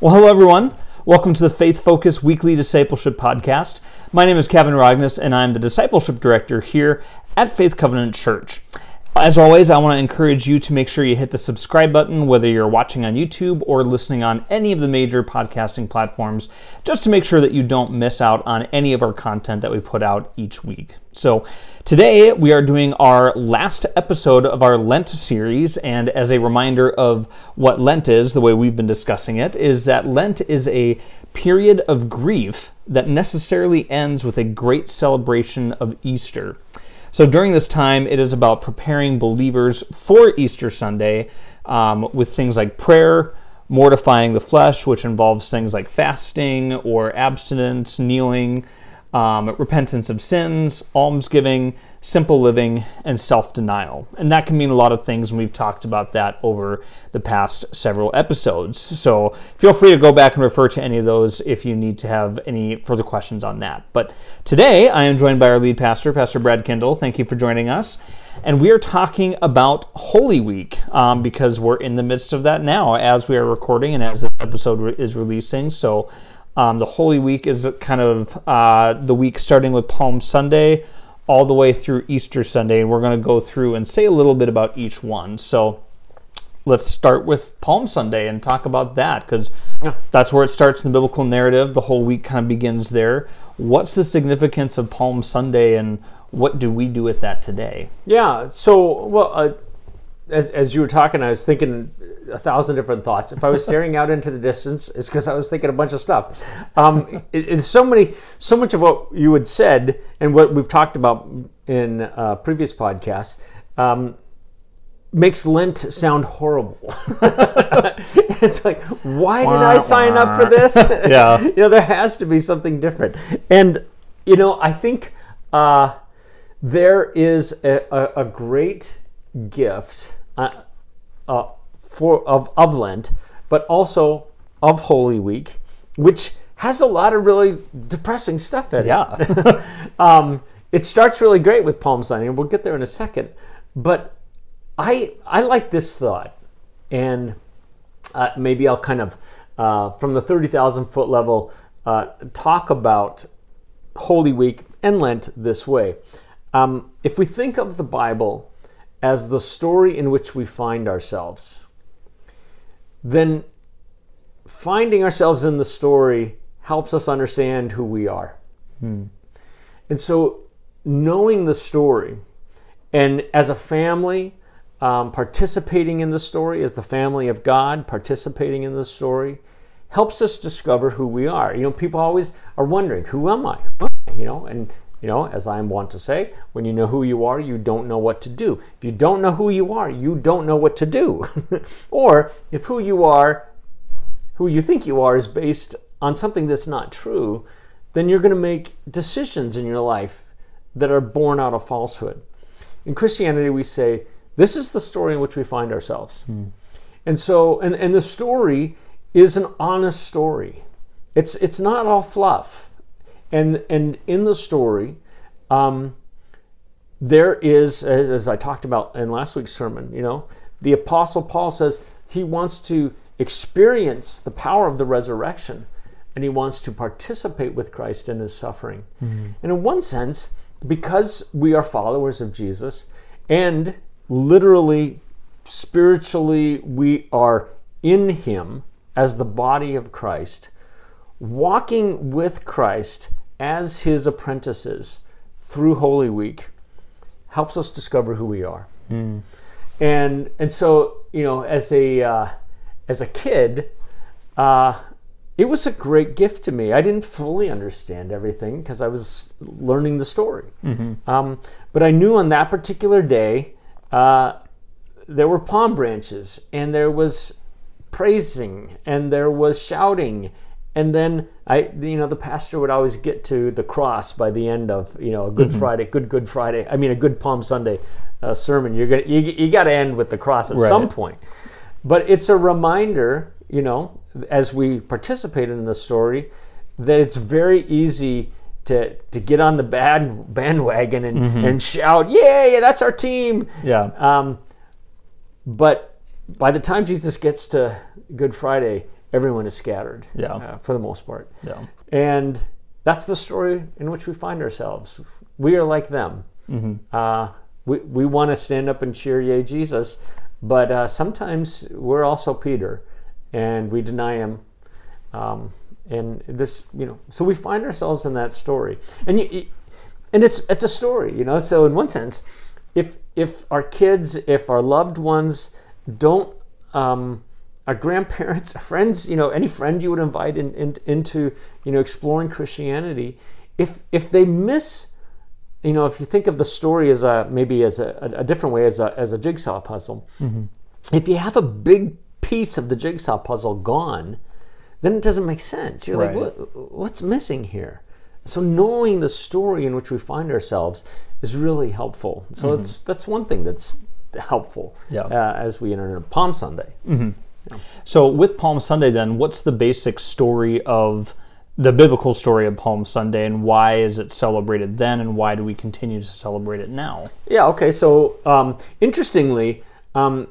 Well, hello, everyone. Welcome to the Faith Focus Weekly Discipleship Podcast. My name is Kavan Rogness, and I'm the Discipleship Director here at Faith Covenant Church. As always, I want to encourage you to make sure you hit the subscribe button, whether you're watching on YouTube or listening on any of the major podcasting platforms, just to make sure that you don't miss out on any of our content that we put out each week. So, today we are doing our last episode of our Lent series, and as a reminder of what Lent is, the way we've been discussing it, is that Lent is a period of grief that necessarily ends with a great celebration of Easter. So during this time, it is about preparing believers for Easter Sunday um, with things like prayer, mortifying the flesh, which involves things like fasting or abstinence, kneeling, um, repentance of sins, almsgiving, simple living, and self denial. And that can mean a lot of things, and we've talked about that over the past several episodes. So feel free to go back and refer to any of those if you need to have any further questions on that. But today I am joined by our lead pastor, Pastor Brad Kindle. Thank you for joining us. And we are talking about Holy Week um, because we're in the midst of that now as we are recording and as this episode is releasing. So um, the Holy Week is kind of uh, the week starting with Palm Sunday all the way through Easter Sunday, and we're going to go through and say a little bit about each one. So let's start with Palm Sunday and talk about that because yeah. that's where it starts in the biblical narrative. The whole week kind of begins there. What's the significance of Palm Sunday and what do we do with that today? Yeah, so, well, uh, as, as you were talking, I was thinking a thousand different thoughts. If I was staring out into the distance, it's because I was thinking a bunch of stuff. Um, it, it's so many, so much of what you had said and what we've talked about in uh, previous podcasts um, makes Lent sound horrible. it's like, why did I sign up for this? yeah, you know, there has to be something different. And you know, I think uh, there is a, a, a great gift. Uh, uh, for of, of Lent, but also of Holy Week, which has a lot of really depressing stuff in it. Yeah. um, it starts really great with Palm Sunday, and we'll get there in a second. But I I like this thought, and uh, maybe I'll kind of uh, from the thirty thousand foot level uh, talk about Holy Week and Lent this way. Um, if we think of the Bible as the story in which we find ourselves, then finding ourselves in the story helps us understand who we are. Hmm. And so, knowing the story, and as a family, um, participating in the story, as the family of God, participating in the story, helps us discover who we are. You know, people always are wondering, who am I? Who am I? You know, and you know, as I want to say, when you know who you are, you don't know what to do. If you don't know who you are, you don't know what to do. or if who you are, who you think you are, is based on something that's not true, then you're going to make decisions in your life that are born out of falsehood. In Christianity, we say, this is the story in which we find ourselves. Hmm. And so, and, and the story is an honest story. It's, it's not all fluff and and in the story, um, there is, as, as I talked about in last week's sermon, you know, the Apostle Paul says he wants to experience the power of the resurrection and he wants to participate with Christ in his suffering. Mm-hmm. And in one sense, because we are followers of Jesus and literally, spiritually, we are in him as the body of Christ, walking with Christ as his apprentices through Holy Week helps us discover who we are. Mm. And and so you know, as a uh, as a kid, uh, it was a great gift to me. I didn't fully understand everything because I was learning the story. Mm-hmm. Um, but I knew on that particular day uh, there were palm branches and there was praising and there was shouting and then I, you know, the pastor would always get to the cross by the end of, you know, a Good mm-hmm. Friday, good Good Friday. I mean, a good Palm Sunday uh, sermon. You're gonna, you, you got to end with the cross at right. some point. But it's a reminder, you know, as we participate in the story, that it's very easy to to get on the bad bandwagon and, mm-hmm. and shout, yeah, yeah, that's our team. Yeah. Um, but by the time Jesus gets to Good Friday, everyone is scattered. Yeah. uh, for the most part. Yeah. And that's the story in which we find ourselves. We are like them. Uh, we we want to stand up and cheer, "Yay, Jesus!" But uh, sometimes we're also Peter, and we deny him. Um, and this, you know, so we find ourselves in that story, and you, you- and it's it's a story, you know. So in one sense, if if our kids, if our loved ones don't, um, our grandparents, friends, you know, any friend you would invite in, in, into, you know, exploring Christianity, if if they miss, you know, if you think of the story as a maybe as a, a, different way as a as a jigsaw puzzle, mm-hmm. if you have a big piece of the jigsaw puzzle gone, then it doesn't make sense. You're Right. like, what, what's missing here? So knowing the story in which we find ourselves is really helpful. So mm-hmm. it's that's one thing that's helpful Yeah. uh, as we enter Palm Sunday. Mm-hmm. So with Palm Sunday, then, what's the basic story of the biblical story of Palm Sunday, and why is it celebrated then, and why do we continue to celebrate it now? Yeah. Okay. So um, interestingly, um,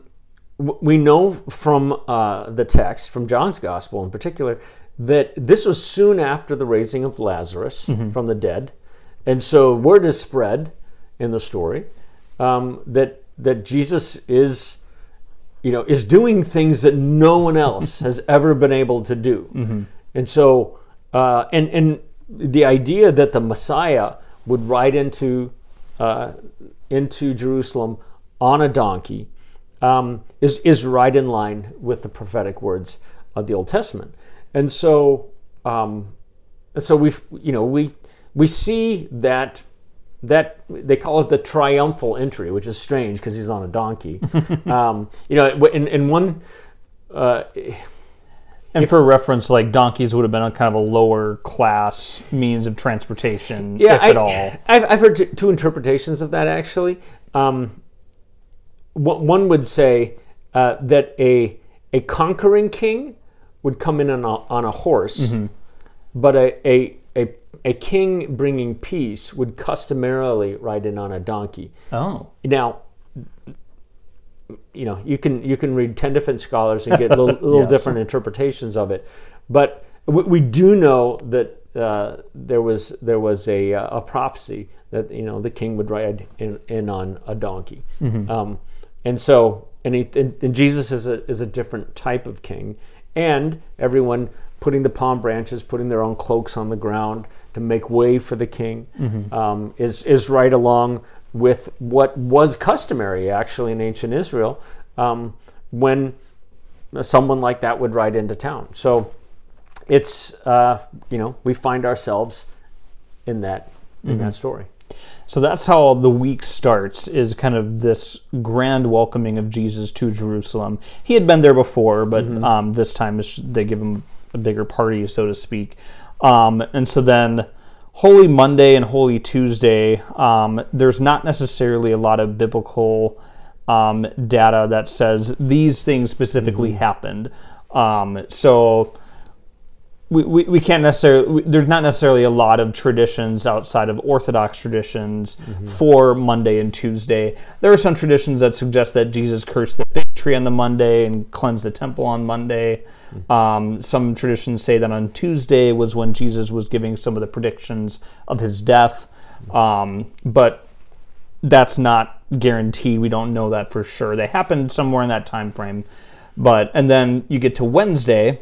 we know from uh, the text, from John's Gospel in particular, that this was soon after the raising of Lazarus from the dead, and so word is spread in the story um, that that Jesus is, you know, is doing things that no one else has ever been able to do, and so uh, and and the idea that the Messiah would ride into uh, into Jerusalem on a donkey um, is is right in line with the prophetic words of the Old Testament, and so um, so we you know we we see that that they call it the triumphal entry, which is strange because he's on a donkey. um, you know, in in one. Uh, And for reference, like donkeys would have been a kind of a lower class means of transportation, yeah, if I, at all. I've, I've heard t- two interpretations of that actually. Um, one one would say uh, that a a conquering king would come in on a, on a horse, Mm-hmm. but a, a a king bringing peace would customarily ride in on a donkey. Oh, Now, you know, you can you can read ten different scholars and get little, little Yes. different interpretations of it, but we, we do know that uh, there was there was a uh, a prophecy that you know the king would ride in, in on a donkey, um, and so and, he, and, and Jesus is a is a different type of king, and everyone putting the palm branches, putting their own cloaks on the ground to make way for the king, um, is is right along with what was customary actually in ancient Israel um, when someone like that would ride into town. So it's uh, you know we find ourselves in that in that story. So that's how the week starts is kind of this grand welcoming of Jesus to Jerusalem. He had been there before, but um, this time they give him bigger party, so to speak. Um, and so then Holy Monday and Holy Tuesday, um, there's not necessarily a lot of biblical um, data that says these things specifically happened. Um, so we, we, we can't necessarily we, there's not necessarily a lot of traditions outside of orthodox traditions for monday and tuesday. There are some traditions that suggest that jesus cursed the fig tree on the monday and cleansed the temple on monday. Um, some traditions say that on tuesday was when jesus was giving some of the predictions of his death. Um, but that's not guaranteed. We don't know that for sure. They happened somewhere in that time frame. But and then you get to wednesday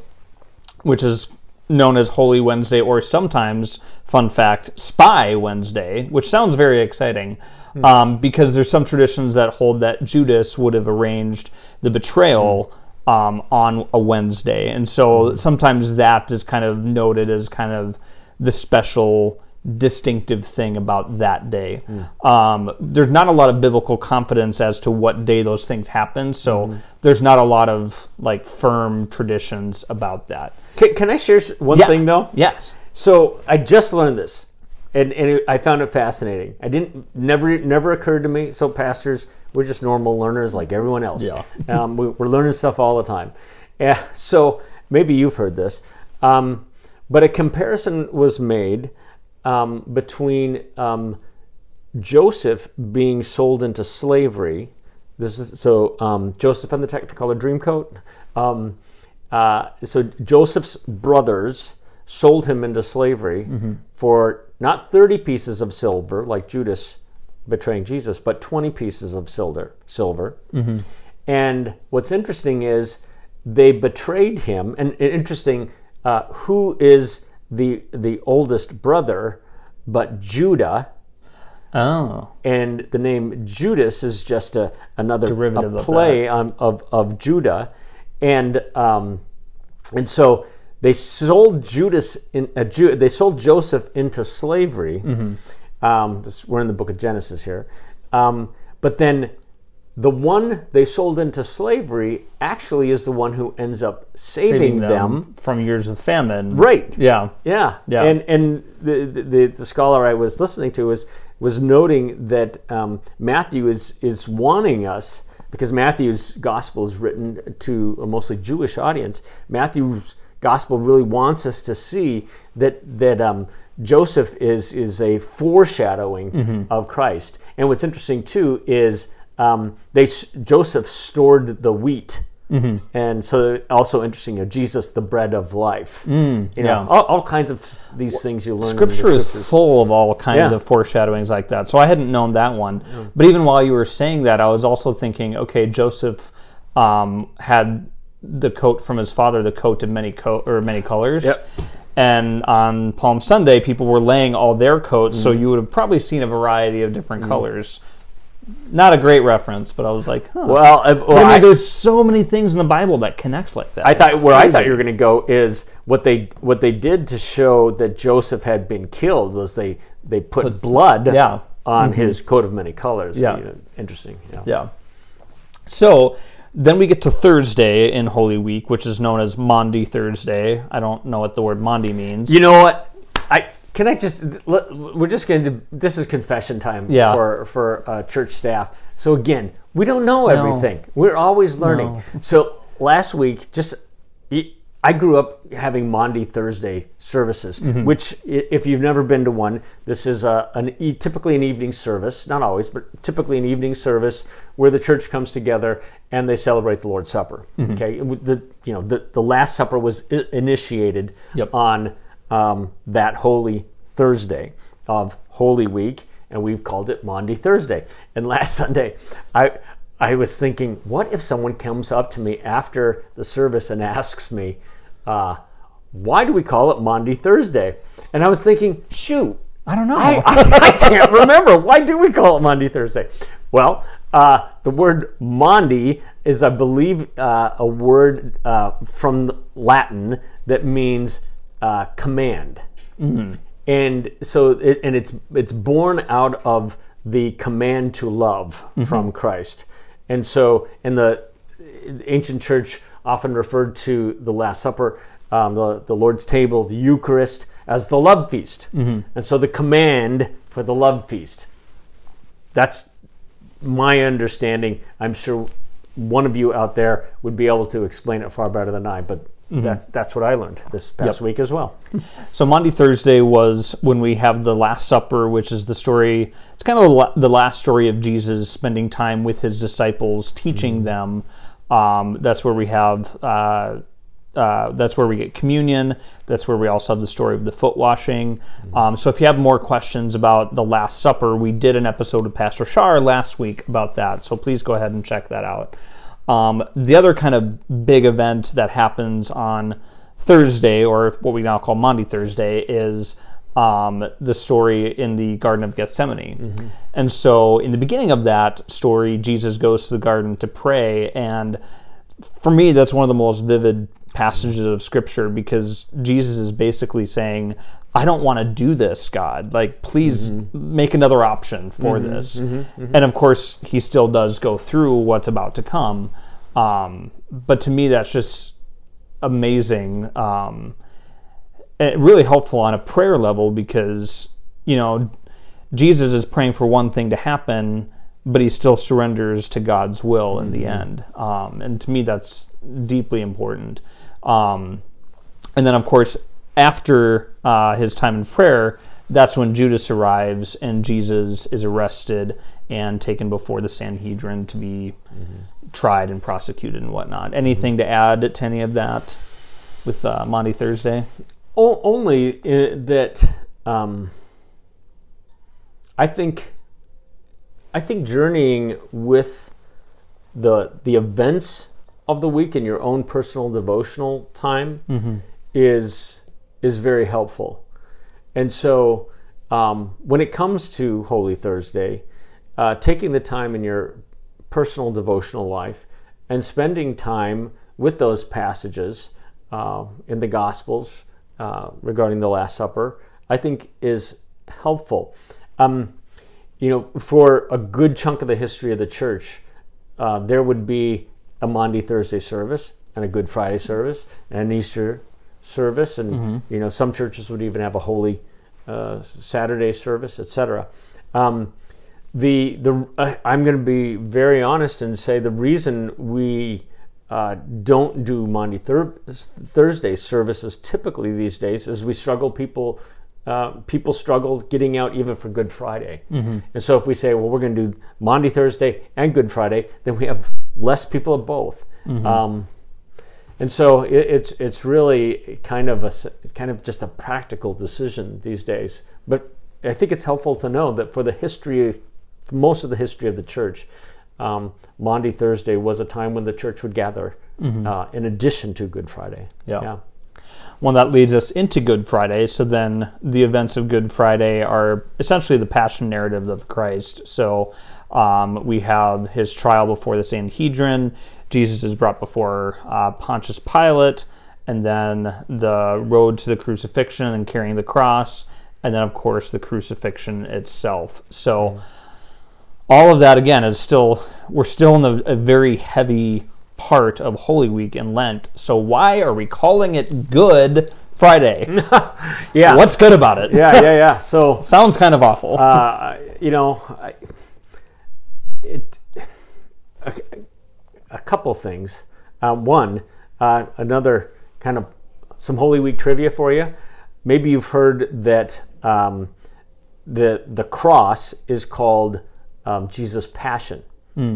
which is known as Holy Wednesday, or sometimes, fun fact, Spy Wednesday, which sounds very exciting, um, because there's some traditions that hold that Judas would have arranged the betrayal um, on a Wednesday, and so sometimes that is kind of noted as kind of the special distinctive thing about that day. Um, there's not a lot of biblical confidence as to what day those things happen, so there's not a lot of like firm traditions about that. Can, can I share one Yeah. thing though? Yes. So I just learned this, and, and it, I found it fascinating. I didn't never never occurred to me. So pastors, we're just normal learners like everyone else. Yeah. um, we, we're learning stuff all the time. Yeah. So maybe you've heard this, um, but a comparison was made um, between um, Joseph being sold into slavery. This is so um, Joseph and the Technicolor Dreamcoat. Um, uh, so Joseph's brothers sold him into slavery for not 30 pieces of silver, like Judas betraying Jesus, but 20 pieces of silver. Silver. And what's interesting is they betrayed him. And, and interesting, uh, who is the the oldest brother, but Judah. Oh, And the name Judas is just a another Derivative a of play on, of of Judah, and um, and so they sold Judas in a Ju- they sold Joseph into slavery. Mm-hmm. Um, this, we're in the book of Genesis here, um, but then the one they sold into slavery actually is the one who ends up saving, saving them. them from years of famine. Right. Yeah. Yeah. Yeah. And and the, the the scholar I was listening to was was noting that um, Matthew is is wanting us because Matthew's gospel is written to a mostly Jewish audience. Matthew's gospel really wants us to see that that um, Joseph is is a foreshadowing of Christ. And what's interesting too is um, they Joseph stored the wheat. And so, also interesting, you know, Jesus, the bread of life. you know, yeah. all, all kinds of these things you learn. Scripture is full of all kinds Yeah. of foreshadowings like that. So I hadn't known that one. But even while you were saying that, I was also thinking, okay, Joseph um, had the coat from his father, the coat of many co- or many colors. Yep. And on Palm Sunday, people were laying all their coats, Mm. so you would have probably seen a variety of different colors. Not a great reference, but I was like, huh. Well, uh, well, I mean, I, there's so many things in the Bible that connects like that. I thought where I thought you were going to go is what they what they did to show that Joseph had been killed was they they put, blood yeah. on his coat of many colors. Yeah. You know, interesting. Yeah. Yeah. So then we get to Thursday in Holy Week, which is known as Maundy Thursday. I don't know what the word Maundy means. You know what? I can I just we're just going to this is confession time Yeah. for for uh, church staff. So again, we don't know everything. We're always learning. No. So last week, just I grew up having Maundy Thursday services, Mm-hmm. which if you've never been to one, this is a, an typically an evening service, not always, but typically an evening service where the church comes together and they celebrate the Lord's Supper. Mm-hmm. Okay, the you know the, the Last Supper was initiated Yep. on um, that Holy Thursday of Holy Week, and we've called it Maundy Thursday. And last Sunday, I I was thinking, what if someone comes up to me after the service and asks me, uh, why do we call it Maundy Thursday? And I was thinking, shoot, I don't know. I, I, I can't remember. Why do we call it Maundy Thursday? Well, uh, the word Maundy is, I believe, uh, a word uh, from Latin that means uh, command, and so it, and it's it's born out of the command to love from Christ, and so in the ancient church often referred to the Last Supper, um, the, the Lord's table, the Eucharist, as the love feast. And so the command for the love feast. That's my understanding. I'm sure one of you out there would be able to explain it far better than I, but that's, that's what I learned this past week as well. So Maundy Thursday was when we have the Last Supper, which is the story. It's kind of the last story of Jesus spending time with his disciples, teaching them. Um, that's where we have. Uh, uh, that's where we get communion. That's where we also have the story of the foot washing. Um, so if you have more questions about the Last Supper, we did an episode with Pastor Shar last week about that. So please go ahead and check that out. Um, the other kind of big event that happens on Thursday, or what we now call Maundy Thursday, is um, the story in the Garden of Gethsemane. And so, in the beginning of that story, Jesus goes to the garden to pray. And for me, that's one of the most vivid passages of Scripture because Jesus is basically saying, I don't want to do this, God. Like, please make another option for this. And of course, he still does go through what's about to come. Um, but to me, that's just amazing. Um, and really helpful on a prayer level because, you know, Jesus is praying for one thing to happen, but he still surrenders to God's will in the end. Um, and to me, that's deeply important. Um, and then, of course, after uh, his time in prayer, that's when Judas arrives and Jesus is arrested and taken before the Sanhedrin to be tried and prosecuted and whatnot. Anything to add to any of that? with uh, Maundy Thursday? O- only i that um, I think I think journeying with the the events of the week in your own personal devotional time is is very helpful. And so, um, when it comes to Holy Thursday, uh, taking the time in your personal devotional life and spending time with those passages uh, in the Gospels uh, regarding the Last Supper, I think is helpful. Um, you know, for a good chunk of the history of the church, uh, there would be a Maundy Thursday service and a Good Friday service and an Easter service, and you know some churches would even have a Holy uh, Saturday service, etc. Um, the the uh, I'm going to be very honest and say the reason we uh, don't do Maundy Thur- Thursday services typically these days is we struggle people. Uh, people struggle getting out even for Good Friday, and so if we say, "Well, we're going to do Maundy, Thursday and Good Friday," then we have less people of both. Um, and so it, it's it's really kind of a kind of just a practical decision these days. But I think it's helpful to know that for the history, for most of the history of the church, um, Maundy Thursday was a time when the church would gather, uh, in addition to Good Friday. Yeah. Well, that leads us into Good Friday. So then the events of Good Friday are essentially the passion narrative of Christ. So um, we have his trial before the Sanhedrin. Jesus is brought before uh, Pontius Pilate, and then the road to the crucifixion and carrying the cross, and then, of course, the crucifixion itself. So all of that, again, is still, we're still in the, a very heavy part of Holy Week and Lent. So why are we calling it Good Friday? Yeah. What's good about it? yeah, yeah, yeah. So Sounds kind of awful. uh, you know, I, it a, a couple things. Uh, one, uh, another kind of some Holy Week trivia for you. Maybe you've heard that um, the the cross is called um, Jesus' Passion.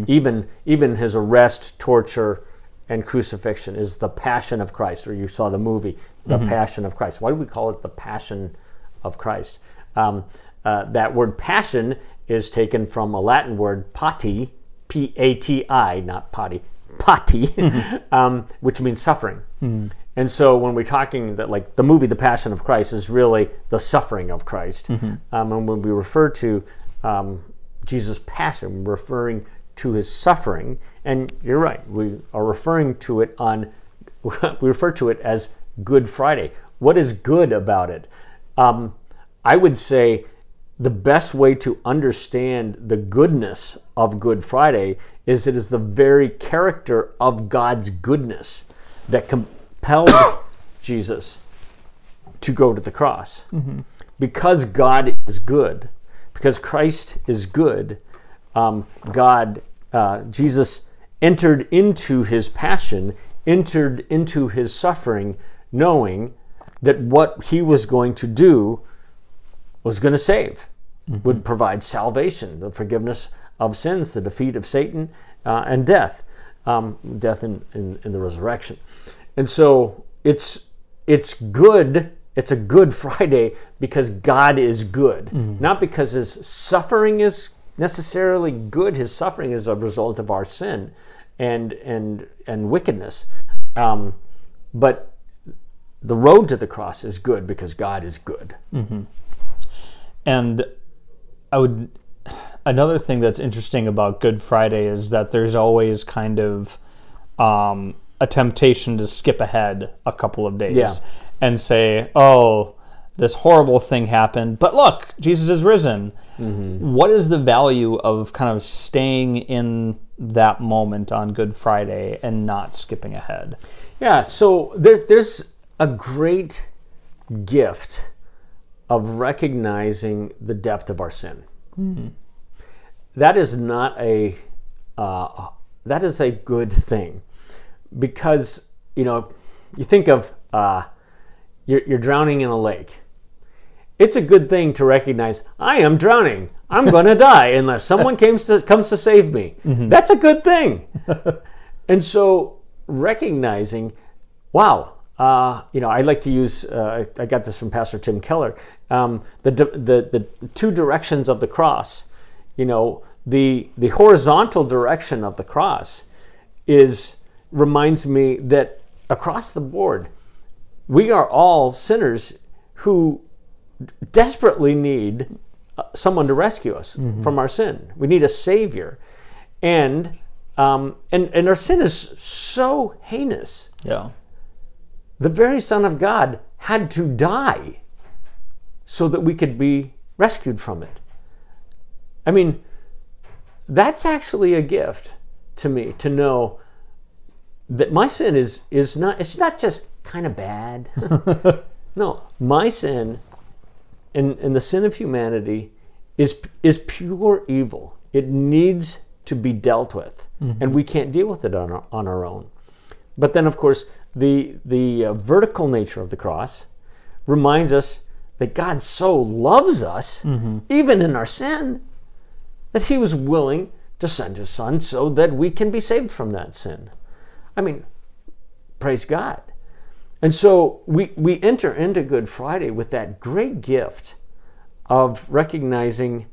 Even even his arrest, torture, and crucifixion is the Passion of Christ. Or you saw the movie, The Passion of Christ. Why do we call it the Passion of Christ? Um, uh, that word passion is taken from a Latin word pati, P A T I, not potty, pati, um, which means suffering. And so when we're talking that, like the movie The Passion of Christ is really the suffering of Christ. Um, and when we refer to um, Jesus' passion, we're referring to his suffering. And you're right, we are referring to it on, we refer to it as Good Friday. What is good about it? Um, I would say the best way to understand the goodness of Good Friday is it is the very character of God's goodness that compelled Jesus to go to the cross. Because God is good, because Christ is good, um, God, uh, Jesus entered into his passion, entered into his suffering, knowing that what he was going to do was going to save, would provide salvation, the forgiveness of sins, the defeat of Satan, uh, and death, um, death and in, in, the resurrection. And so it's it's good. It's a good Friday because God is good, not because His suffering is necessarily good. His suffering is a result of our sin and and and wickedness. Um, but the road to the cross is good because God is good. And I would another thing that's interesting about Good Friday is that there's always kind of um, a temptation to skip ahead a couple of days Yeah. and say, "Oh, this horrible thing happened, but look, Jesus is risen." What is the value of kind of staying in that moment on Good Friday and not skipping ahead? Yeah, so there, there's a great gift of recognizing the depth of our sin. That is not a uh, that is a good thing because you know you think of uh, you're, you're drowning in a lake. It's a good thing to recognize I am drowning. I'm going to die unless someone comes to comes to save me. That's a good thing. And so recognizing, wow, uh, you know, I like to use. Uh, I got this from Pastor Tim Keller. Um, the, the the two directions of the cross. You know, the the horizontal direction of the cross is reminds me that across the board, we are all sinners who desperately need uh, someone to rescue us mm-hmm. from our sin. We need a savior, and um, and and our sin is so heinous. Yeah, the very Son of God had to die so that we could be rescued from it. I mean, that's actually a gift to me to know that my sin is is not it's not just kind of bad. no, my sin and, and the sin of humanity is is pure evil. It needs to be dealt with, mm-hmm. and we can't deal with it on our, on our own. But then, of course, the the uh, vertical nature of the cross reminds us that God so loves us, mm-hmm. even in our sin, that He was willing to send His Son so that we can be saved from that sin. I mean, praise God. And so we, we enter into Good Friday with that great gift of recognizing,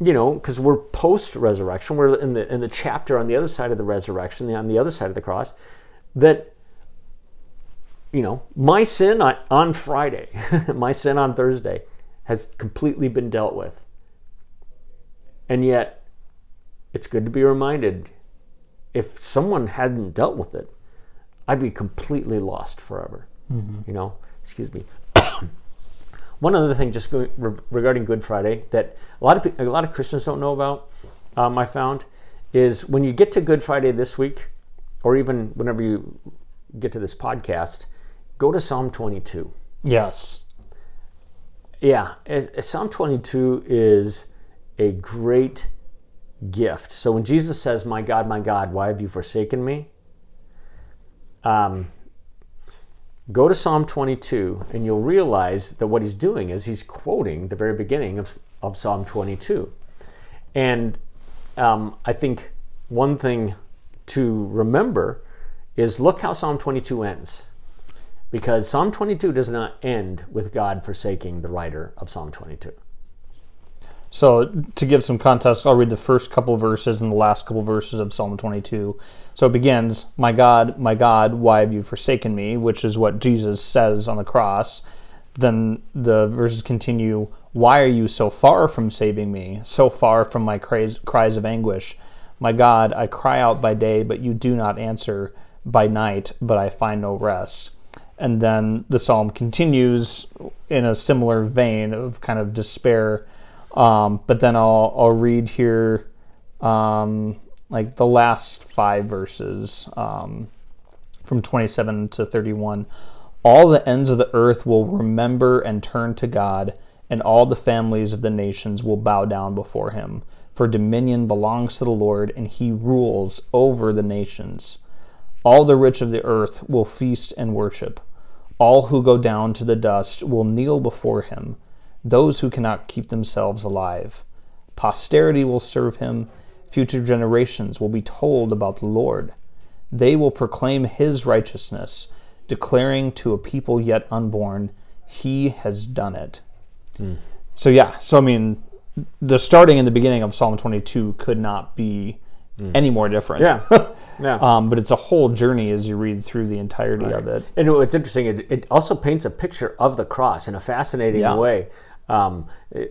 you know, because we're post resurrection, we're in the, in the chapter on the other side of the resurrection, on the other side of the cross, that, you know, my sin on, Friday, my sin on Thursday has completely been dealt with. And yet, it's good to be reminded if someone hadn't dealt with it, I'd be completely lost forever. Mm-hmm. You know, excuse me. One other thing, just re- regarding Good Friday, that a lot of a lot of Christians don't know about, um, I found, is when you get to Good Friday this week, or even whenever you get to this podcast, go to Psalm 22. Yes. Yeah, Psalm 22 is a great gift. So when Jesus says, "My God, my God, why have you forsaken me?" Um, go to Psalm 22 and you'll realize that what he's doing is he's quoting the very beginning of, of Psalm 22. And um, I think one thing to remember is look how Psalm 22 ends. Because Psalm 22 does not end with God forsaking the writer of Psalm 22. So, to give some context, I'll read the first couple verses and the last couple verses of Psalm 22. So it begins, My God, my God, why have you forsaken me? Which is what Jesus says on the cross. Then the verses continue, Why are you so far from saving me, so far from my cries, cries of anguish? My God, I cry out by day, but you do not answer, by night, but I find no rest. And then the psalm continues in a similar vein of kind of despair um, but then I'll I'll read here um, like the last five verses um, from 27 to 31. All the ends of the earth will remember and turn to God, and all the families of the nations will bow down before him. For dominion belongs to the Lord, and he rules over the nations. All the rich of the earth will feast and worship. All who go down to the dust will kneel before him those who cannot keep themselves alive. Posterity will serve him, future generations will be told about the Lord. They will proclaim his righteousness, declaring to a people yet unborn, He has done it. Mm. So, yeah, so I mean, the starting and the beginning of Psalm 22 could not be mm. any more different. Yeah. Yeah. Um, but it's a whole journey as you read through the entirety right. of it. And what's interesting, it, it, also paints a picture of the cross in a fascinating yeah. way um,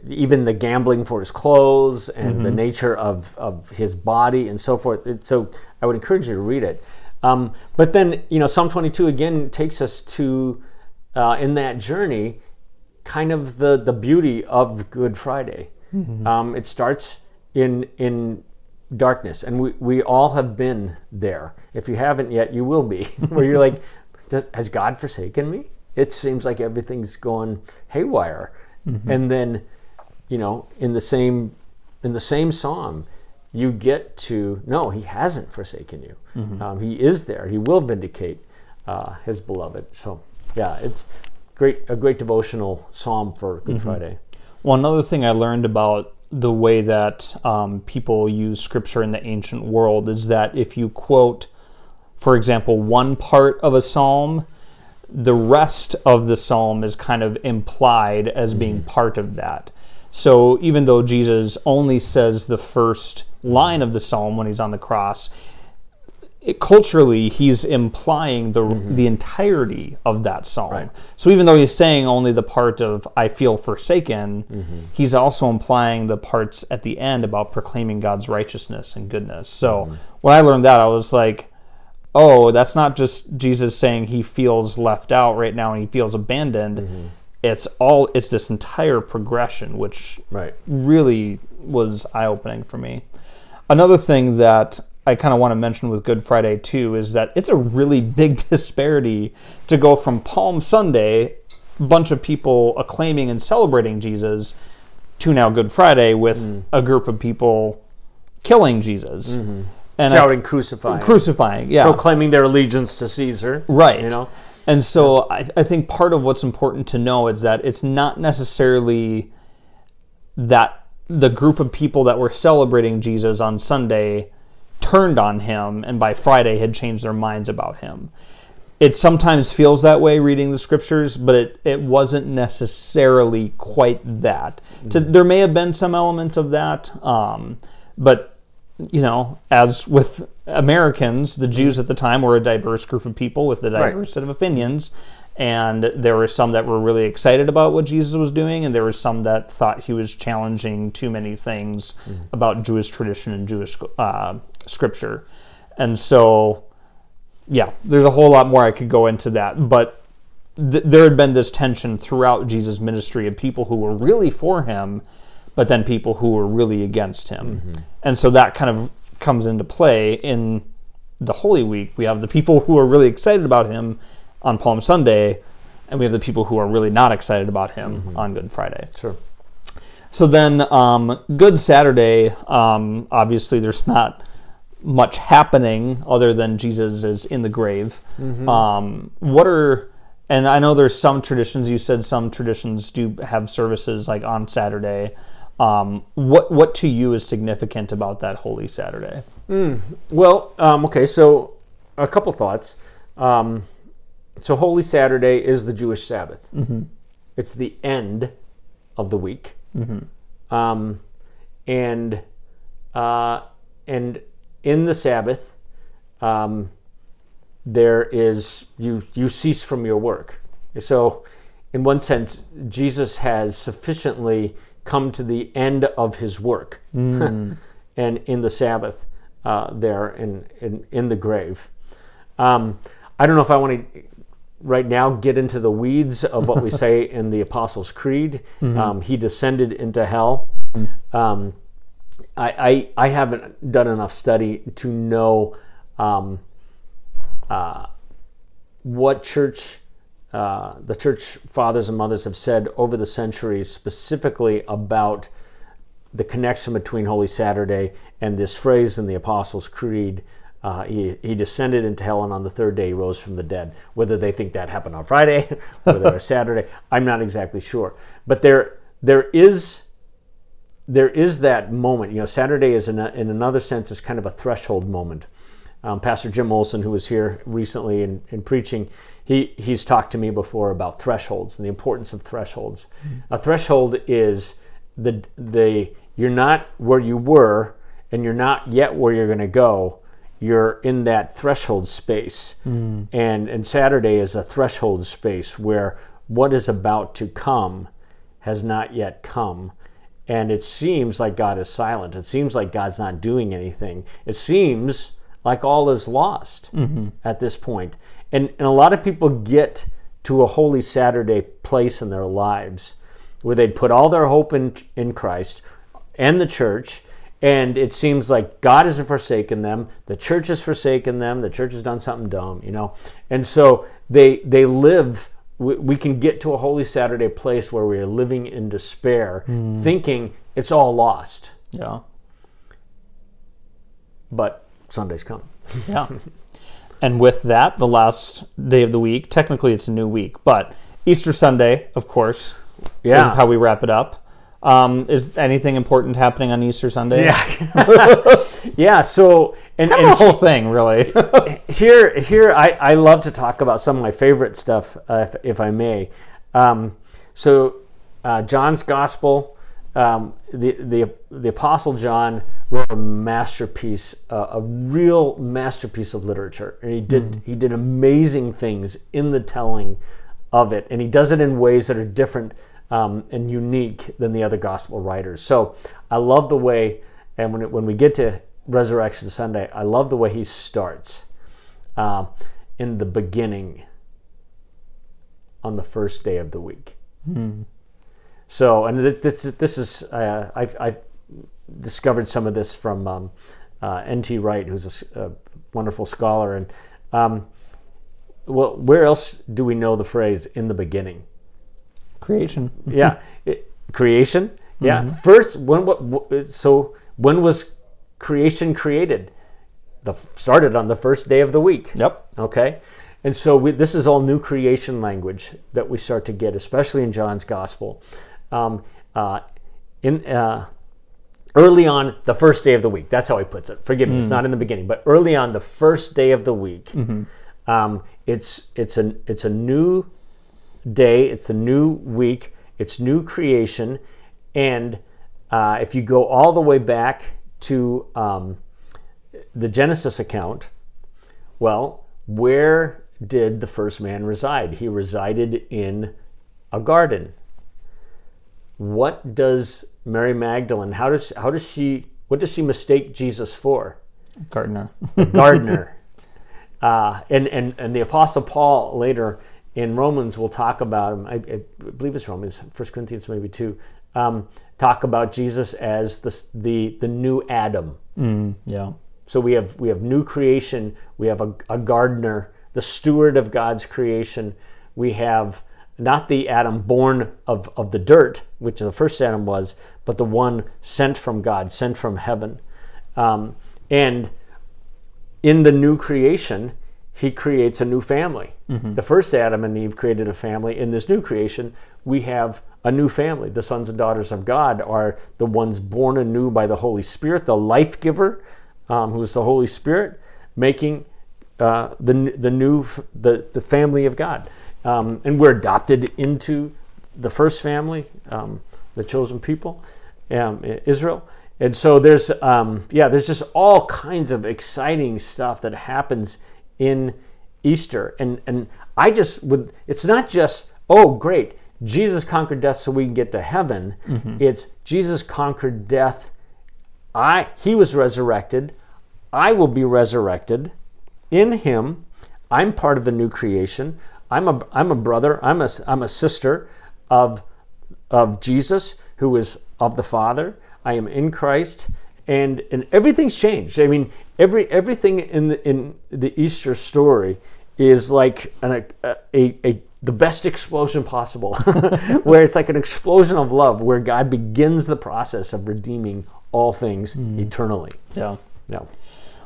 even the gambling for his clothes and mm-hmm. the nature of, of his body and so forth. It, so I would encourage you to read it. Um, but then, you know, Psalm 22 again takes us to, uh, in that journey, kind of the, the beauty of Good Friday. Mm-hmm. Um, it starts in, in darkness, and we, we all have been there. If you haven't yet, you will be, where you're like, has God forsaken me? It seems like everything's going haywire. Mm-hmm. And then, you know, in the same in the same psalm, you get to no, he hasn't forsaken you. Mm-hmm. Um, he is there. He will vindicate uh, his beloved. So yeah, it's great a great devotional psalm for Good mm-hmm. Friday. Well, another thing I learned about the way that um, people use scripture in the ancient world is that if you quote, for example, one part of a psalm, the rest of the psalm is kind of implied as being part of that. So even though Jesus only says the first line of the psalm when he's on the cross, it, culturally he's implying the mm-hmm. the entirety of that psalm. Right. So even though he's saying only the part of "I feel forsaken," mm-hmm. he's also implying the parts at the end about proclaiming God's righteousness and goodness. So mm-hmm. when I learned that, I was like, "Oh, that's not just Jesus saying he feels left out right now and he feels abandoned." It's all it's this entire progression, which Right. really was eye opening for me. Another thing that I kind of want to mention with Good Friday too is that it's a really big disparity to go from Palm Sunday, a bunch of people acclaiming and celebrating Jesus, to now Good Friday with mm. a group of people killing Jesus mm-hmm. and I- Shouting, crucifying. crucifying, yeah, proclaiming their allegiance to Caesar. Right. You know? And so I, I think part of what's important to know is that it's not necessarily that the group of people that were celebrating Jesus on Sunday turned on him and by Friday had changed their minds about him. It sometimes feels that way reading the scriptures, but it, it wasn't necessarily quite that. To, there may have been some element of that, um, but you know, as with Americans, the Jews at the time were a diverse group of people with a diverse set of opinions. And there were some that were really excited about what Jesus was doing, and there were some that thought he was challenging too many things about Jewish tradition and Jewish uh, scripture. And so, yeah, there's a whole lot more I could go into that. But th- there had been this tension throughout Jesus' ministry of people who were really for him, but then people who were really against him. And so that kind of comes into play in the Holy Week. We have the people who are really excited about him on Palm Sunday, and we have the people who are really not excited about him on Good Friday. Sure. So then, um, Good Saturday, um, obviously, there's not much happening other than Jesus is in the grave. Um, what are, and I know there's some traditions, you said some traditions do have services like on Saturday. Um, what, what to you is significant about that Holy Saturday? Well, um, okay, so a couple thoughts. So Holy Saturday is the Jewish Sabbath. It's the end of the week, um, and uh, and in the Sabbath, um, there is you you cease from your work. So, in one sense, Jesus has sufficiently come to the end of his work, and in the Sabbath, uh, there in, in in the grave. Um, I don't know if I want to right now get into the weeds of what we say in the Apostles' Creed. Um, he descended into hell. Um, I, I I haven't done enough study to know um, uh, what church uh, the church fathers and mothers have said over the centuries specifically about the connection between Holy Saturday and this phrase in the Apostles' Creed. Uh, he, he descended into hell and on the third day he rose from the dead. Whether they think that happened on Friday, whether it's Saturday, I'm not exactly sure. But there there is there is that moment. You know, Saturday is in, a, in another sense is kind of a threshold moment. Um, Pastor Jim Olson, who was here recently in, in preaching, he, he's talked to me before about thresholds and the importance of thresholds. A threshold is the the you're not where you were and you're not yet where you're going to go. You're in that threshold space, hmm. and and Saturday is a threshold space where what is about to come has not yet come and it seems like God is silent. It seems like God's not doing anything. It seems like all is lost mm-hmm. at this point. And, and a lot of people get to a Holy Saturday place in their lives where they'd put all their hope in, in Christ and the church, and it seems like God hasn't forsaken them, the church has forsaken them, the church has done something dumb, you know. And so they they live we, we can get to a Holy Saturday place where we are living in despair, hmm. thinking it's all lost. Yeah. But Sunday's come. Yeah. and with that, the last day of the week, technically it's a new week, but Easter Sunday, of course, Yeah. is how we wrap it up. Um, is anything important happening on Easter Sunday? Yeah. yeah. So, and, kind and of the whole thing, really. here, here, I, I love to talk about some of my favorite stuff, uh, if, if I may. Um, so, uh, John's Gospel, um, the, the the Apostle John wrote a masterpiece, uh, a real masterpiece of literature, and he did he did amazing things in the telling of it, and he does it in ways that are different um, and unique than the other Gospel writers. So, I love the way, and when it, when we get to Resurrection Sunday, I love the way he starts uh, in the beginning on the first day of the week. So, and this this is uh, I've, I've discovered some of this from um, uh, N.T. Wright, who's a wonderful scholar, and um, well, where else do we know the phrase "in the beginning"? Creation. yeah, it, creation. Yeah, first when what so when was creation created? The started on the first day of the week. Yep. Okay, and so we, this is all new creation language that we start to get, especially in John's gospel. Um, uh, in uh, early on the first day of the week. That's how he puts it. Forgive me, it's not in the beginning, but early on the first day of the week. Um, it's it's a it's a new day. It's a new week. It's new creation, and uh, if you go all the way back to um, the Genesis account, well, where did the first man reside? He resided in a garden. What does Mary Magdalene? How does how does she? What does she mistake Jesus for? Gardener. gardener. uh, and, and, and the Apostle Paul later in Romans we'll talk about him. I, I believe it's Romans, First Corinthians maybe too. Um, talk about Jesus as the, the, the new Adam. yeah. So we have we have new creation. We have a, a gardener, the steward of God's creation. We have not the Adam born of, of the dirt, which the first Adam was, but the one sent from God, sent from heaven. Um, and in the new creation, he creates a new family. The first Adam and Eve created a family. In this new creation, we have a new family. The sons and daughters of God are the ones born anew by the Holy Spirit, the life giver, um, who is the Holy Spirit, making uh, the, the new the, the family of God. Um, and we're adopted into the first family, um, the chosen people, um, Israel. And so there's um, yeah, there's just all kinds of exciting stuff that happens in Easter. And and I just would it's not just oh great Jesus conquered death so we can get to heaven. Mm-hmm. It's Jesus conquered death. I he was resurrected. I will be resurrected in him. I'm part of the new creation. I'm a I'm a brother. I'm a I'm a sister of of Jesus who is of the Father. I am in Christ, and and everything's changed. I mean, every everything in the, in the Easter story is like an, a, a, a the best explosion possible, where it's like an explosion of love, where God begins the process of redeeming all things eternally. Yeah. Yeah.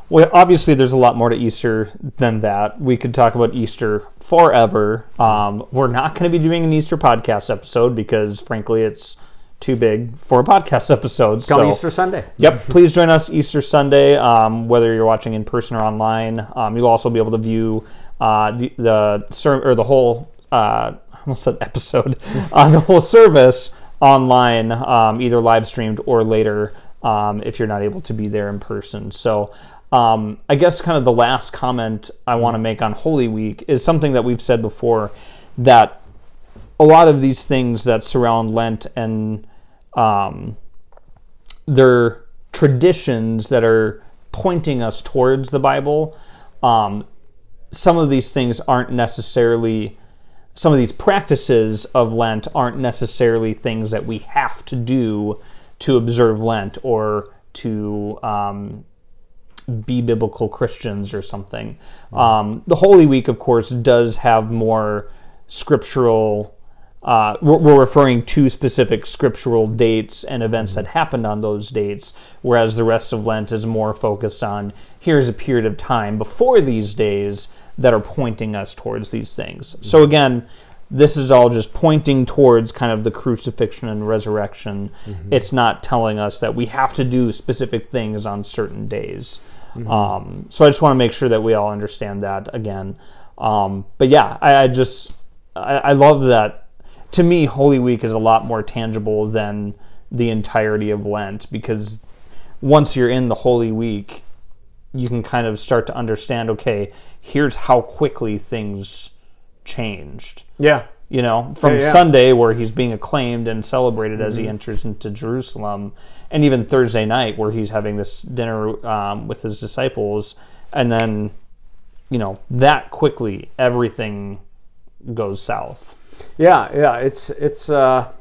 Well, obviously, there's a lot more to Easter than that. We could talk about Easter forever. Um, we're not going to be doing an Easter podcast episode because, frankly, it's too big for a podcast episode. Come so, Easter Sunday. Yep. Please join us Easter Sunday, um, whether you're watching in person or online. Um, you'll also be able to view uh, the the ser- or the whole uh, I almost said episode, uh, the whole service online, um, either live streamed or later um, if you're not able to be there in person. So. Um, I guess kind of the last comment I want to make on Holy Week is something that we've said before that a lot of these things that surround Lent and um, they're traditions that are pointing us towards the Bible. Um, some of these things aren't necessarily, some of these practices of Lent aren't necessarily things that we have to do to observe Lent or to um, be biblical Christians or something. Um, the Holy Week, of course, does have more scriptural. Uh, we're, we're referring to specific scriptural dates and events that happened on those dates, whereas the rest of Lent is more focused on here's a period of time before these days that are pointing us towards these things. So again, this is all just pointing towards kind of the crucifixion and resurrection. It's not telling us that we have to do specific things on certain days. Um, so I just want to make sure that we all understand that again. Um, but yeah, I, I just I, I love that. To me, Holy Week is a lot more tangible than the entirety of Lent because once you're in the Holy Week, you can kind of start to understand. Okay, here's how quickly things changed Yeah. you know, from Yeah, yeah. Sunday where he's being acclaimed and celebrated as Mm-hmm. he enters into Jerusalem, and even Thursday night where he's having this dinner um, with his disciples, and then, you know, that quickly everything goes south. Yeah, yeah, it's it's uh,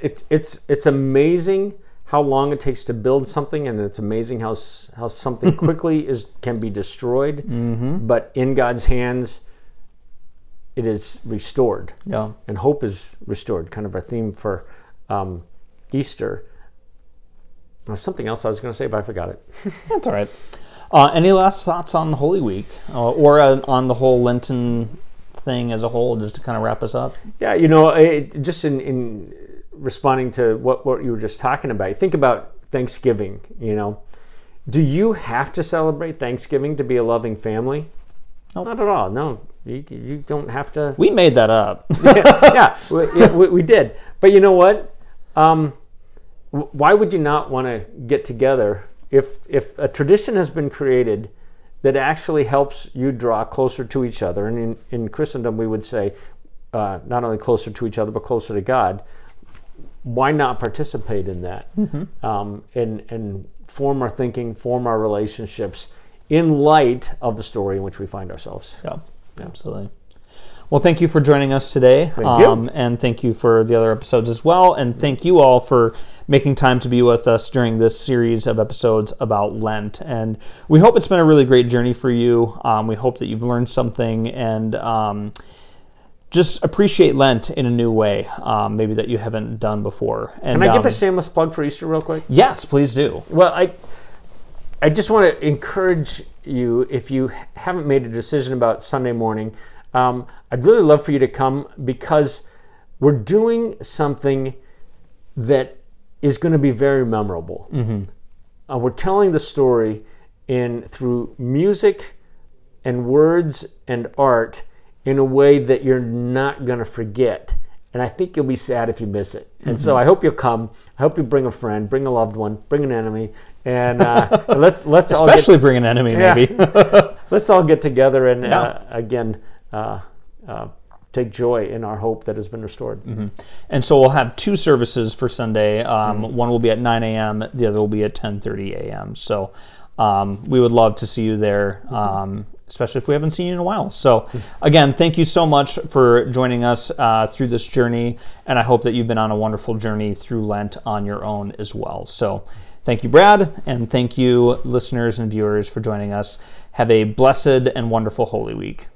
it's it's it's amazing how long it takes to build something, and it's amazing how how something quickly is can be destroyed, mm-hmm. but in God's hands, it is restored, Yeah. and hope is restored. Kind of our theme for um, Easter. There's something else I was going to say, but I forgot it. That's all right. Uh, any last thoughts on Holy Week uh, or uh, on the whole Lenten thing as a whole, just to kind of wrap us up? Yeah, you know, it, just in, in responding to what, what you were just talking about, think about Thanksgiving, you know. Do you have to celebrate Thanksgiving to be a loving family? Nope. Not at all. No, you, you don't have to. We made that up. yeah, we, yeah, we, we did. But you know what? Um, why would you not want to get together if if a tradition has been created that actually helps you draw closer to each other? And in, in Christendom, we would say uh, not only closer to each other but closer to God. Why not participate in that um, and and form our thinking, form our relationships in light of the story in which we find ourselves? Yeah, absolutely. Well, thank you for joining us today. Thank you. Um, and thank you for the other episodes as well. And thank you all for making time to be with us during this series of episodes about Lent. And we hope it's been a really great journey for you. Um, we hope that you've learned something and um, just appreciate Lent in a new way, um, maybe that you haven't done before. And, Can I give um, a shameless plug for Easter real quick? Yes, please do. Well, I I just want to encourage you if you haven't made a decision about Sunday morning. Um, I'd really love for you to come because we're doing something that is going to be very memorable. Uh, we're telling the story in through music and words and art in a way that you're not going to forget. And I think you'll be sad if you miss it. And so I hope you'll come. I hope you bring a friend, bring a loved one, bring an enemy, and uh, let's let's all get Especially bring an enemy, Yeah. maybe. let's all get together and Yeah. uh, again uh, uh, take joy in our hope that has been restored. And so we'll have two services for Sunday. Um, Mm-hmm. One will be at 9 a.m. The other will be at 10:30 a.m. So um, we would love to see you there, Mm-hmm. um, especially if we haven't seen you in a while. So again, thank you so much for joining us uh, through this journey, and I hope that you've been on a wonderful journey through Lent on your own as well. So. Thank you, Brad, and thank you, listeners and viewers, for joining us. Have a blessed and wonderful Holy Week.